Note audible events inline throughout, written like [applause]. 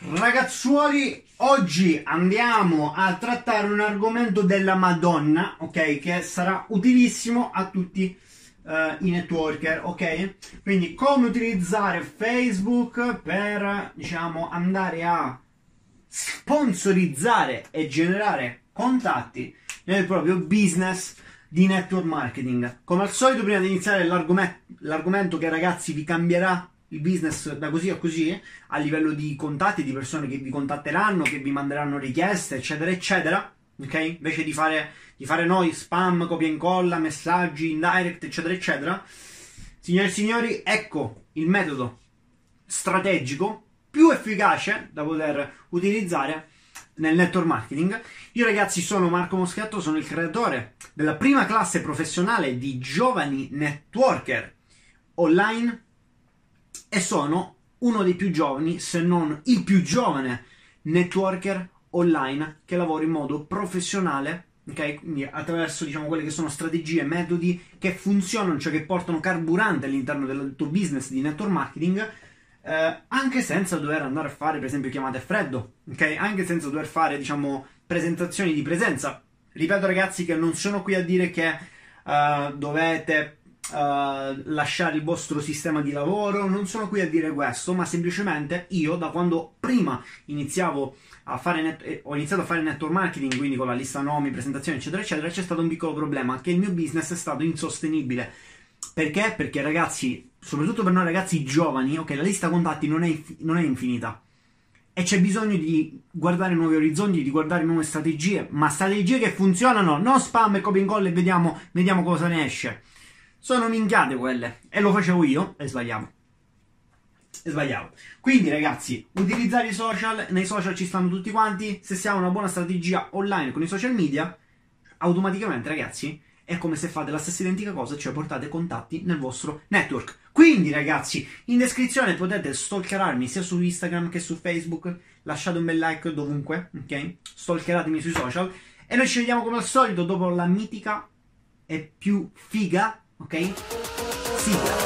Ragazzuoli, oggi andiamo a trattare un argomento della Madonna, ok? Che sarà utilissimo a tutti uh, i networker, ok? Quindi come utilizzare Facebook per, diciamo, andare a sponsorizzare e generare contatti nel proprio business di network marketing. Come al solito, prima di iniziare l'argomento, l'argomento che ragazzi vi cambierà il business da così a così a livello di contatti, di persone che vi contatteranno, che vi manderanno richieste, eccetera, eccetera. Ok? Invece di fare, di fare noi spam, copia e incolla, messaggi in direct, eccetera, eccetera. Signore e signori, ecco il metodo strategico più efficace da poter utilizzare nel network marketing. Io ragazzi sono Marco Moschetto, sono il creatore della prima classe professionale di giovani networker online e sono uno dei più giovani, se non il più giovane networker online che lavora in modo professionale, ok? Quindi attraverso diciamo quelle che sono strategie, metodi che funzionano, cioè che portano carburante all'interno del tuo business di network marketing. Eh, anche senza dover andare a fare, per esempio, chiamate a freddo, ok? Anche senza dover fare, diciamo, presentazioni di presenza. Ripeto, ragazzi, che non sono qui a dire che uh, dovete Uh, lasciare il vostro sistema di lavoro. Non sono qui a dire questo, ma semplicemente io, da quando prima iniziavo a fare net- eh, ho iniziato a fare network marketing, quindi con la lista nomi, presentazioni, eccetera, eccetera, c'è stato un piccolo problema che il mio business è stato insostenibile. Perché? Perché ragazzi, soprattutto per noi ragazzi giovani, ok, la lista contatti non è, inf- non è infinita. E c'è bisogno di guardare nuovi orizzonti, di guardare nuove strategie, ma strategie che funzionano, non spam e copia e incolla e vediamo, vediamo cosa ne esce. Sono minchiate quelle. E lo facevo io e sbagliavo. E sbagliavo. Quindi, ragazzi, utilizzare i social. Nei social ci stanno tutti quanti. Se si ha una buona strategia online con i social media, automaticamente, ragazzi, è come se fate la stessa identica cosa, cioè portate contatti nel vostro network. Quindi, ragazzi, in descrizione potete stalkerarmi sia su Instagram che su Facebook. Lasciate un bel like dovunque, ok? Stalkeratemi sui social. E noi ci vediamo come al solito dopo la mitica e più figa Ok? Sigla.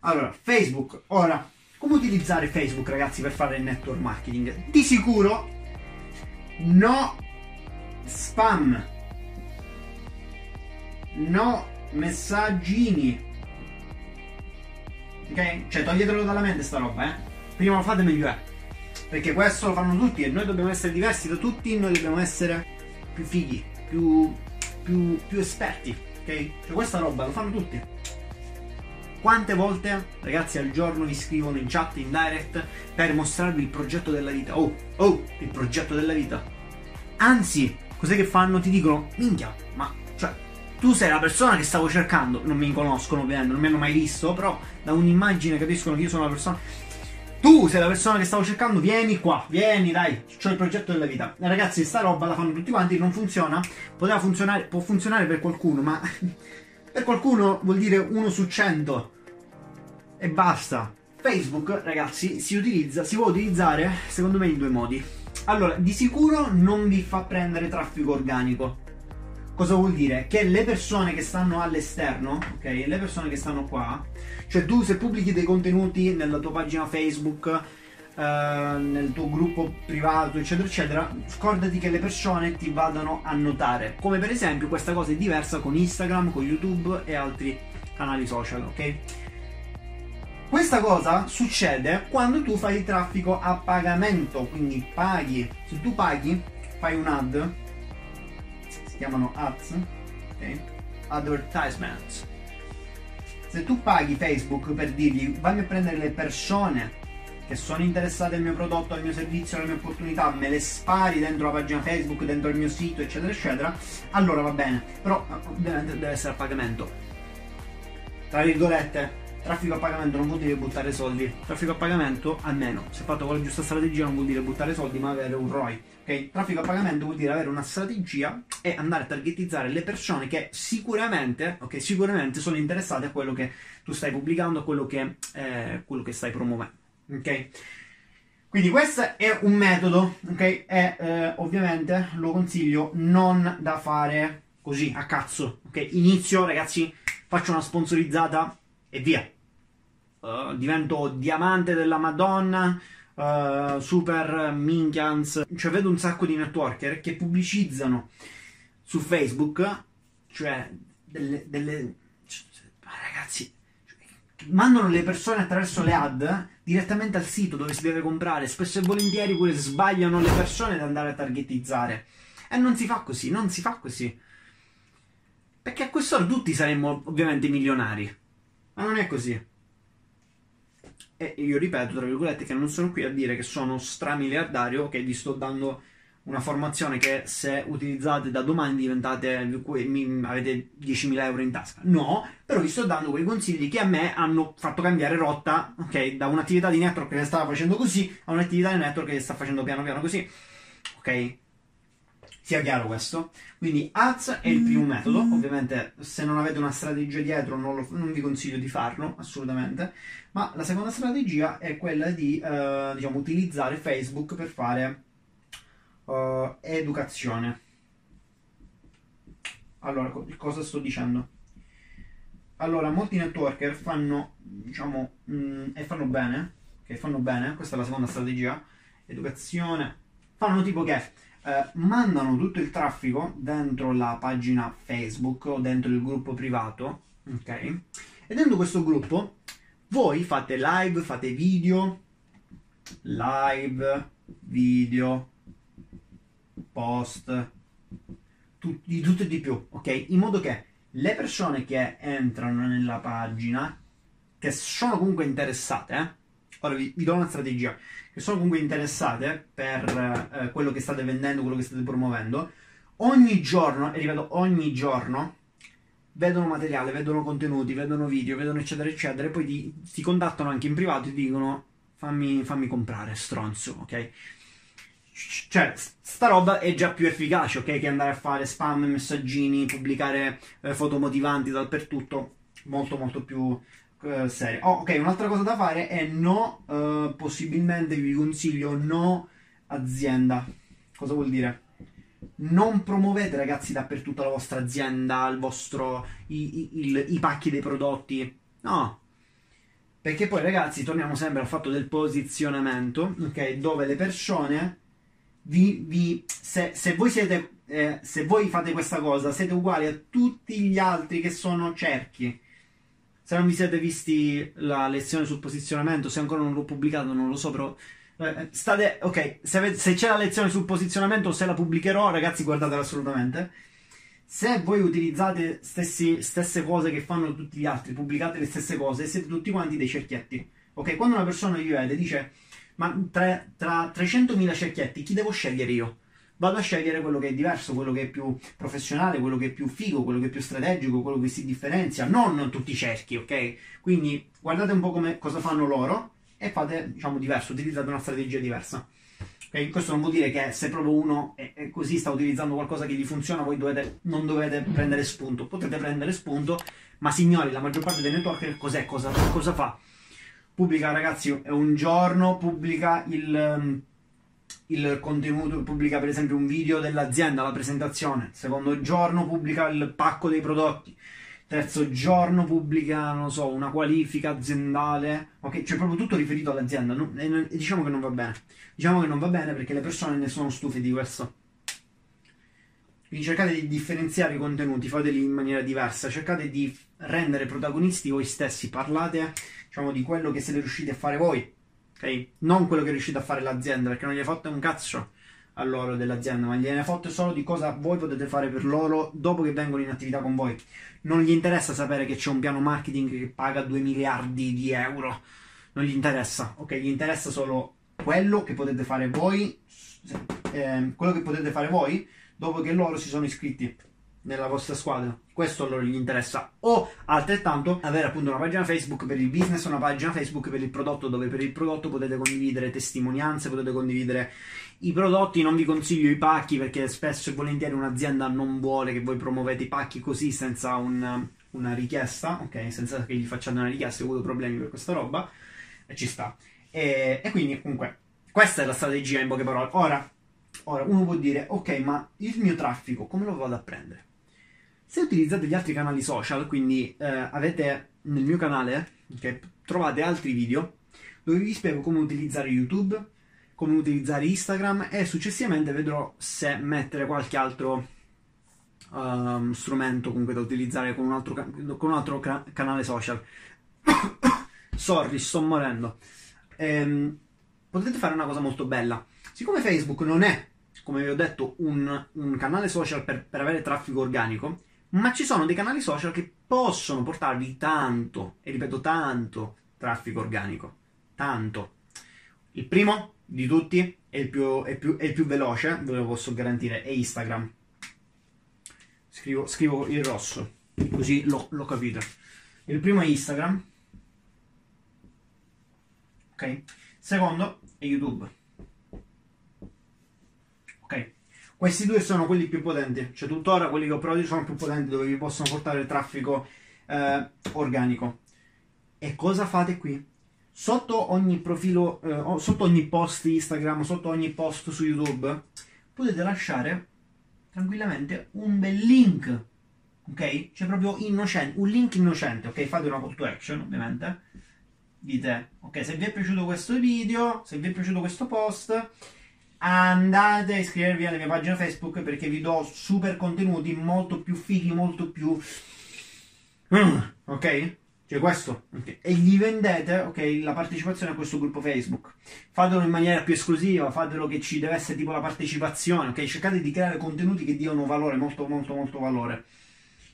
Allora, Facebook. Ora, come utilizzare Facebook, ragazzi, per fare il network marketing? Di sicuro no spam no messaggini ok? cioè toglietelo dalla mente sta roba eh prima lo fate meglio è perché questo lo fanno tutti e noi dobbiamo essere diversi da tutti noi dobbiamo essere più fighi più, più, più esperti ok? cioè questa roba lo fanno tutti quante volte, ragazzi, al giorno vi scrivono in chat, in direct, per mostrarvi il progetto della vita? Oh, oh, il progetto della vita. Anzi, cos'è che fanno? Ti dicono, minchia, ma cioè, tu sei la persona che stavo cercando, non mi conoscono ovviamente, non mi hanno mai visto, però da un'immagine capiscono che io sono la persona. Tu sei la persona che stavo cercando, vieni qua, vieni, dai, c'ho il progetto della vita. E ragazzi, sta roba la fanno tutti quanti, non funziona. Poteva funzionare, può funzionare per qualcuno, ma [laughs] per qualcuno vuol dire uno su cento. E basta. Facebook, ragazzi, si utilizza, si può utilizzare, secondo me, in due modi. Allora, di sicuro non vi fa prendere traffico organico. Cosa vuol dire? Che le persone che stanno all'esterno, ok? Le persone che stanno qua, cioè tu se pubblichi dei contenuti nella tua pagina Facebook, eh, nel tuo gruppo privato, eccetera, eccetera, scordati che le persone ti vadano a notare. Come per esempio questa cosa è diversa con Instagram, con YouTube e altri canali social, ok? Questa cosa succede quando tu fai il traffico a pagamento, quindi paghi. Se tu paghi, fai un ad, si chiamano ads, ok? Advertisements. Se tu paghi Facebook per dirgli vai a prendere le persone che sono interessate al mio prodotto, al mio servizio, alla mia opportunità, me le spari dentro la pagina Facebook, dentro il mio sito, eccetera, eccetera, allora va bene. Però ovviamente deve essere a pagamento. Tra virgolette, traffico a pagamento non vuol dire buttare soldi. Traffico a pagamento, almeno se fatto con la giusta strategia, non vuol dire buttare soldi, ma avere un ROI. Ok? Traffico a pagamento vuol dire avere una strategia e andare a targetizzare le persone che sicuramente, ok, sicuramente sono interessate a quello che tu stai pubblicando, a quello che, eh, quello che stai promuovendo. Ok? Quindi questo è un metodo, ok? E eh, ovviamente lo consiglio non da fare così a cazzo, ok? Inizio, ragazzi, faccio una sponsorizzata e via. Uh, divento diamante della Madonna, uh, super minchians. Cioè, vedo un sacco di networker che pubblicizzano su Facebook, cioè delle, delle cioè, ragazzi, mandano le persone attraverso le ad direttamente al sito dove si deve comprare. Spesso e volentieri quelle sbagliano le persone ad andare a targetizzare. E non si fa così, non si fa così. Perché a quest'ora tutti saremmo ovviamente milionari. Ma non è così. E io ripeto, tra virgolette, che non sono qui a dire che sono stramiliardario, che vi sto dando una formazione che se utilizzate da domani diventate avete 10.000 euro in tasca. No, però vi sto dando quei consigli che a me hanno fatto cambiare rotta, ok? Da un'attività di network che stava facendo così a un'attività di network che sta facendo piano piano così. Ok? Sia chiaro questo? Quindi Ads è il primo metodo, ovviamente se non avete una strategia dietro non, lo, non vi consiglio di farlo, assolutamente, ma la seconda strategia è quella di uh, diciamo, utilizzare Facebook per fare uh, educazione. Allora, cosa sto dicendo? Allora, molti networker fanno, diciamo, mh, mm, e fanno bene, che fanno bene, questa è la seconda strategia, educazione, fanno tipo che eh, mandano tutto il traffico dentro la pagina Facebook o dentro il gruppo privato, ok? E dentro questo gruppo voi fate live, fate video, live, video, post, tu, di tutto e di più, ok? In modo che le persone che entrano nella pagina, che sono comunque interessate, eh? ora vi, vi do una strategia, che sono comunque interessate per eh, quello che state vendendo, quello che state promuovendo, ogni giorno, e ripeto, ogni giorno, vedono materiale, vedono contenuti, vedono video, vedono eccetera eccetera, e poi ti, ti contattano anche in privato e ti dicono fammi, fammi comprare, stronzo, ok? Cioè, sta roba è già più efficace, ok? Che andare a fare spam, messaggini, pubblicare eh, foto motivanti dappertutto. Molto, molto più eh, seria. Oh, ok, un'altra cosa da fare è no, eh, possibilmente vi consiglio no azienda. Cosa vuol dire? Non promuovete ragazzi dappertutto la vostra azienda, il vostro, i, i, il, i pacchi dei prodotti. No, perché poi ragazzi torniamo sempre al fatto del posizionamento, ok? Dove le persone vi, vi, se, se, voi siete, eh, se voi fate questa cosa, siete uguali a tutti gli altri che sono cerchi. Se non vi siete visti la lezione sul posizionamento, se ancora non l'ho pubblicato, non lo so, però eh, state, ok, se, se, c'è la lezione sul posizionamento, se la pubblicherò, ragazzi, guardatela assolutamente. Se voi utilizzate stessi, stesse cose che fanno tutti gli altri, pubblicate le stesse cose, siete tutti quanti dei cerchietti. Ok, quando una persona vi vede, dice ma tra, tra 300.000 cerchietti chi devo scegliere io? Vado a scegliere quello che è diverso, quello che è più professionale, quello che è più figo, quello che è più strategico, quello che si differenzia, non tutti i cerchi, ok? Quindi guardate un po' come, cosa fanno loro e fate, diciamo, diverso, utilizzate una strategia diversa. Okay? Questo non vuol dire che se proprio uno è, è, così, sta utilizzando qualcosa che gli funziona, voi dovete, non dovete prendere spunto. Potete prendere spunto, ma signori, la maggior parte dei networker cos'è? Cosa, cosa fa? pubblica ragazzi un giorno pubblica il, um, il contenuto pubblica per esempio un video dell'azienda la presentazione. Secondo giorno pubblica il pacco dei prodotti. Terzo giorno pubblica non so una qualifica aziendale. Ok cioè proprio tutto riferito all'azienda. No? e, e diciamo che non va bene. Diciamo che non va bene perché le persone ne sono stufe di questo. Quindi cercate di differenziare i contenuti, fateli in maniera diversa, cercate di rendere protagonisti voi stessi, parlate diciamo, di quello che siete riusciti a fare voi, ok? Non quello che riuscite a fare l'azienda, perché non gli hai fatto un cazzo a loro dell'azienda, ma gliene fotte solo di cosa voi potete fare per loro dopo che vengono in attività con voi. Non gli interessa sapere che c'è un piano marketing che paga 2 miliardi di euro, non gli interessa, ok? Gli interessa solo quello che potete fare voi, eh, quello che potete fare voi dopo che loro si sono iscritti. Nella vostra squadra. Questo a loro gli interessa. O altrettanto avere appunto una pagina Facebook per il business, una pagina Facebook per il prodotto, dove per il prodotto potete condividere testimonianze, potete condividere i prodotti. Non vi consiglio i pacchi perché spesso e volentieri un'azienda non vuole che voi promuovete i pacchi così senza un, una richiesta, ok? Senza che gli facciate una richiesta, ho avuto problemi per questa roba e ci sta. E, e quindi comunque questa è la strategia in poche parole. Ora, ora uno può dire, ok, ma il mio traffico come lo vado a prendere? Se utilizzate gli altri canali social, quindi eh, avete nel mio canale, okay, trovate altri video dove vi spiego come utilizzare YouTube, come utilizzare Instagram e successivamente vedrò se mettere qualche altro um, strumento comunque da utilizzare con un altro, con un altro ca- canale social. [coughs] Sorry, sto morendo. Ehm, potete fare una cosa molto bella. Siccome Facebook non è, come vi ho detto, un, un canale social per, per avere traffico organico, ma ci sono dei canali social che possono portarvi tanto, e ripeto tanto, traffico organico. Tanto. Il primo di tutti è il più, è più, è il più veloce, ve lo posso garantire, è Instagram. Scrivo, scrivo il rosso, così lo, lo capite. Il primo è Instagram. Ok. Secondo è YouTube. Ok. Questi due sono quelli più potenti, cioè tuttora quelli che ho provato sono più potenti dove vi possono portare traffico eh, organico. E cosa fate qui? Sotto ogni profilo, eh, sotto ogni post Instagram, sotto ogni post su YouTube, potete lasciare tranquillamente un bel link, ok? Cioè proprio innocente, un link innocente, ok? Fate una call to action, ovviamente. Dite, ok, se vi è piaciuto questo video, se vi è piaciuto questo post, andate a iscrivervi alla mia pagina Facebook perché vi do super contenuti molto più fighi, molto più... Mm, ok? Cioè questo, okay. e gli vendete okay, la partecipazione a questo gruppo Facebook. Fatelo in maniera più esclusiva, fatelo che ci deve essere tipo la partecipazione, ok? Cercate di creare contenuti che diano valore, molto molto molto valore,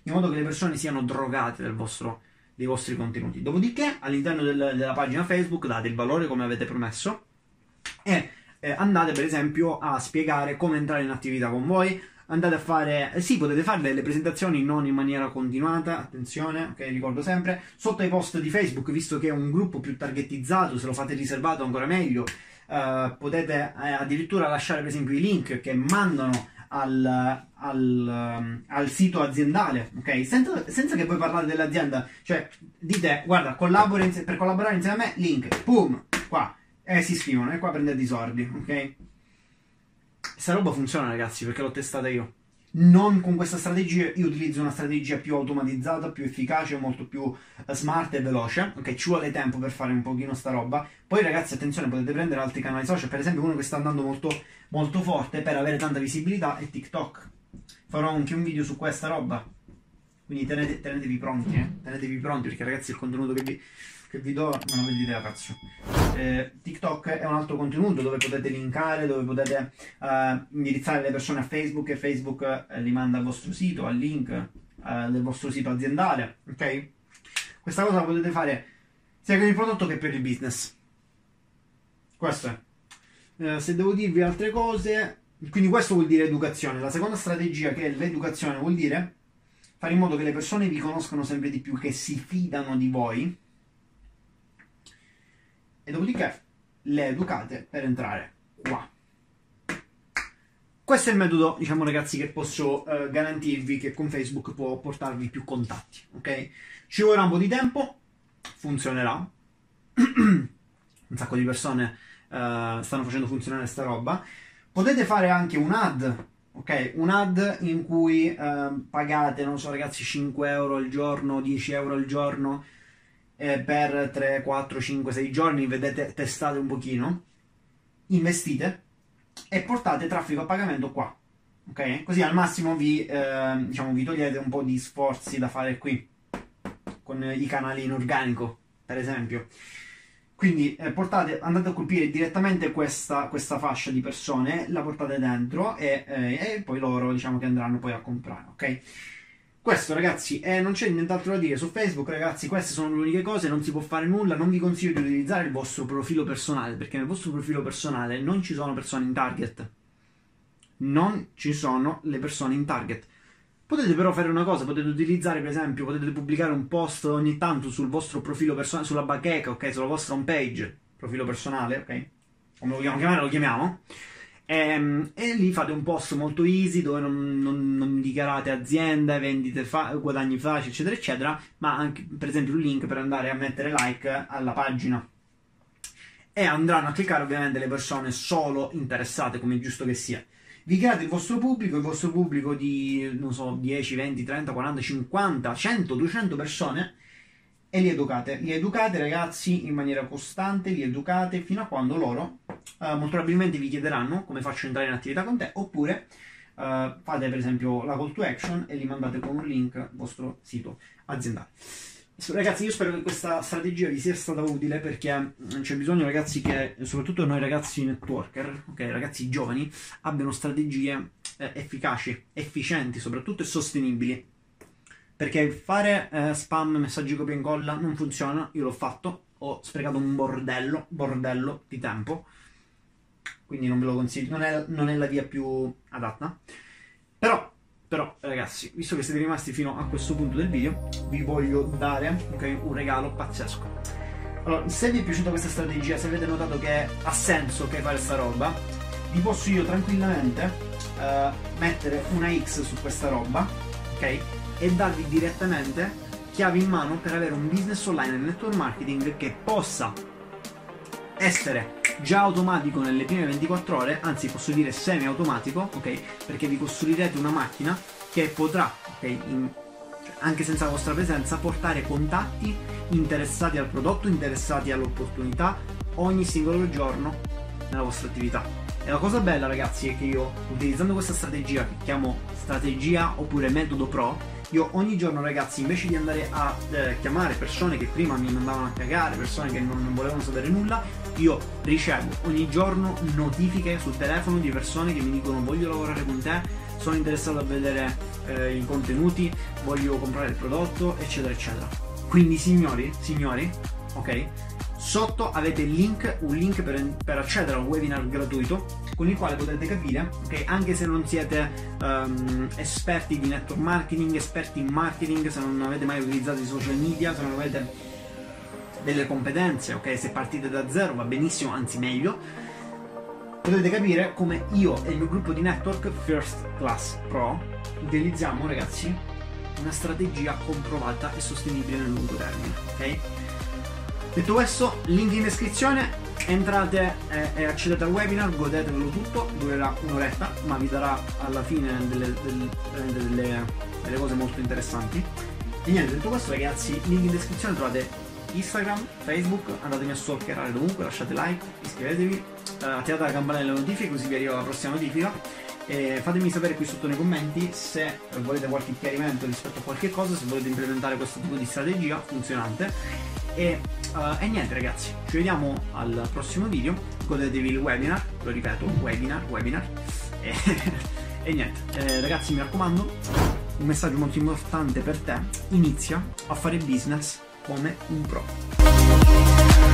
in modo che le persone siano drogate vostro, dei vostri contenuti. Dopodiché all'interno del, della pagina Facebook date il valore come avete promesso e eh, andate per esempio a spiegare come entrare in attività con voi, andate a fare, eh, sì, potete fare delle presentazioni non in maniera continuata, attenzione, ok, ricordo sempre, sotto ai post di Facebook, visto che è un gruppo più targetizzato, se lo fate riservato ancora meglio, eh, potete eh, addirittura lasciare per esempio i link che mandano al, al, um, al, sito aziendale, ok? Senza, senza, che poi parlate dell'azienda, cioè dite, guarda, collabori per collaborare insieme a me, link, boom, qua, e si iscrivono, e qua prendete i soldi, ok? Questa roba funziona, ragazzi, perché l'ho testata io. Non con questa strategia, io utilizzo una strategia più automatizzata, più efficace, molto più eh, smart e veloce. Ok, ci vuole tempo per fare un pochino sta roba. Poi, ragazzi, attenzione, potete prendere altri canali social. Per esempio, uno che sta andando molto, molto forte per avere tanta visibilità è TikTok. Farò anche un video su questa roba. Quindi tenete, tenetevi pronti, eh? Tenetevi pronti perché, ragazzi, il contenuto che vi, che vi do non avete idea cazzo eh, TikTok è un altro contenuto dove potete linkare dove potete uh, indirizzare le persone a Facebook e Facebook uh, li manda al vostro sito al link uh, del vostro sito aziendale ok? Questa cosa la potete fare sia per il prodotto che per il business. Questo è. Se devo dirvi altre cose quindi questo vuol dire educazione. La seconda strategia che è l'educazione vuol dire fare in modo che le persone vi conoscano sempre di più che si fidano di voi dopodiché le educate per entrare qua. Questo è il metodo, diciamo ragazzi, che posso eh, garantirvi che con Facebook può portarvi più contatti, ok? Ci vorrà un po' di tempo, funzionerà. [clears throat] un sacco di persone uh, stanno facendo funzionare sta roba. Potete fare anche un ad, ok? Un ad in cui uh, pagate, non so ragazzi, 5 euro al giorno, 10 euro al giorno eh, per 3, 4, 5, 6 giorni, vedete, testate un pochino, investite e portate traffico a pagamento qua. Ok? Così al massimo vi, eh, diciamo, vi togliete un po' di sforzi da fare qui con i canali in organico, per esempio. Quindi eh, portate, andate a colpire direttamente questa, questa, fascia di persone, la portate dentro e, eh, e, poi loro diciamo che andranno poi a comprare, ok? Questo ragazzi, eh, non c'è nient'altro da dire su Facebook, ragazzi, queste sono le uniche cose, non si può fare nulla, non vi consiglio di utilizzare il vostro profilo personale, perché nel vostro profilo personale non ci sono persone in target. Non ci sono le persone in target. Potete però fare una cosa, potete utilizzare per esempio, potete pubblicare un post ogni tanto sul vostro profilo personale, sulla bacheca, ok, sulla vostra home page, profilo personale, ok? Come lo vogliamo chiamare, lo chiamiamo. E, ehm, e, lì fate un post molto easy dove non, non, non dichiarate aziende, vendite, fa- guadagni facili, eccetera, eccetera, ma anche per esempio un link per andare a mettere like alla pagina. E andranno a cliccare ovviamente le persone solo interessate, come è giusto che sia. Vi create il vostro pubblico, il vostro pubblico di, non so, 10, 20, 30, 40, 50, 100, 200 persone e li educate. Li educate ragazzi in maniera costante, li educate fino a quando loro uh, molto probabilmente vi chiederanno come faccio a entrare in attività con te oppure uh, fate per esempio la call to action e li mandate con un link al vostro sito aziendale. Ragazzi, io spero che questa strategia vi sia stata utile perché mm, c'è bisogno, ragazzi, che soprattutto noi ragazzi networker, ok, ragazzi giovani, abbiano strategie eh, efficaci, efficienti, soprattutto e sostenibili. Perché fare eh, spam, messaggi copia e incolla non funziona, io l'ho fatto, ho sprecato un bordello, bordello di tempo, quindi non ve lo consiglio, non è, non è la via più adatta. Però però ragazzi, visto che siete rimasti fino a questo punto del video, vi voglio dare okay, un regalo pazzesco. Allora, se vi è piaciuta questa strategia, se avete notato che ha senso che fare sta roba, vi posso io tranquillamente uh, mettere una X su questa roba, ok? E darvi direttamente chiavi in mano per avere un business online nel network marketing che possa essere già automatico nelle prime 24 ore, anzi posso dire semi automatico, ok? Perché vi costruirete una macchina che potrà, ok, in, anche senza la vostra presenza, portare contatti interessati al prodotto, interessati all'opportunità ogni singolo giorno nella vostra attività. E la cosa bella ragazzi è che io utilizzando questa strategia che chiamo strategia oppure metodo pro io ogni giorno ragazzi invece di andare a eh, chiamare persone che prima mi mandavano a cagare, persone che non, non volevano sapere nulla, io ricevo ogni giorno notifiche sul telefono di persone che mi dicono voglio lavorare con te, sono interessato a vedere eh, i contenuti, voglio comprare il prodotto, eccetera, eccetera. Quindi signori, signori, ok? Sotto avete link, un link per, per, accedere al webinar gratuito con il quale potete capire che anche se non siete um, esperti di network marketing, esperti in marketing, se non avete mai utilizzato i social media, se non avete delle competenze, ok? Se partite da zero va benissimo, anzi meglio, potete capire come io e il mio gruppo di network First Class Pro utilizziamo, ragazzi, una strategia comprovata e sostenibile nel lungo termine, ok? Detto questo, link in descrizione, entrate e, e accedete al webinar, godetevelo tutto, durerà un'oretta, ma vi darà alla fine delle, delle, delle, delle cose molto interessanti. E niente, detto questo ragazzi, link in descrizione trovate Instagram, Facebook, andatemi a stalkerare dovunque, lasciate like, iscrivetevi, eh, attivate la campanella delle notifiche così vi arriva la prossima notifica. E fatemi sapere qui sotto nei commenti se volete qualche chiarimento rispetto a qualche cosa, se volete implementare questo tipo di strategia funzionante e, uh, e, niente ragazzi, ci vediamo al prossimo video, godetevi il webinar, lo ripeto, webinar, webinar. E, [laughs] e niente, eh, ragazzi mi raccomando, un messaggio molto importante per te, inizia a fare business come un pro.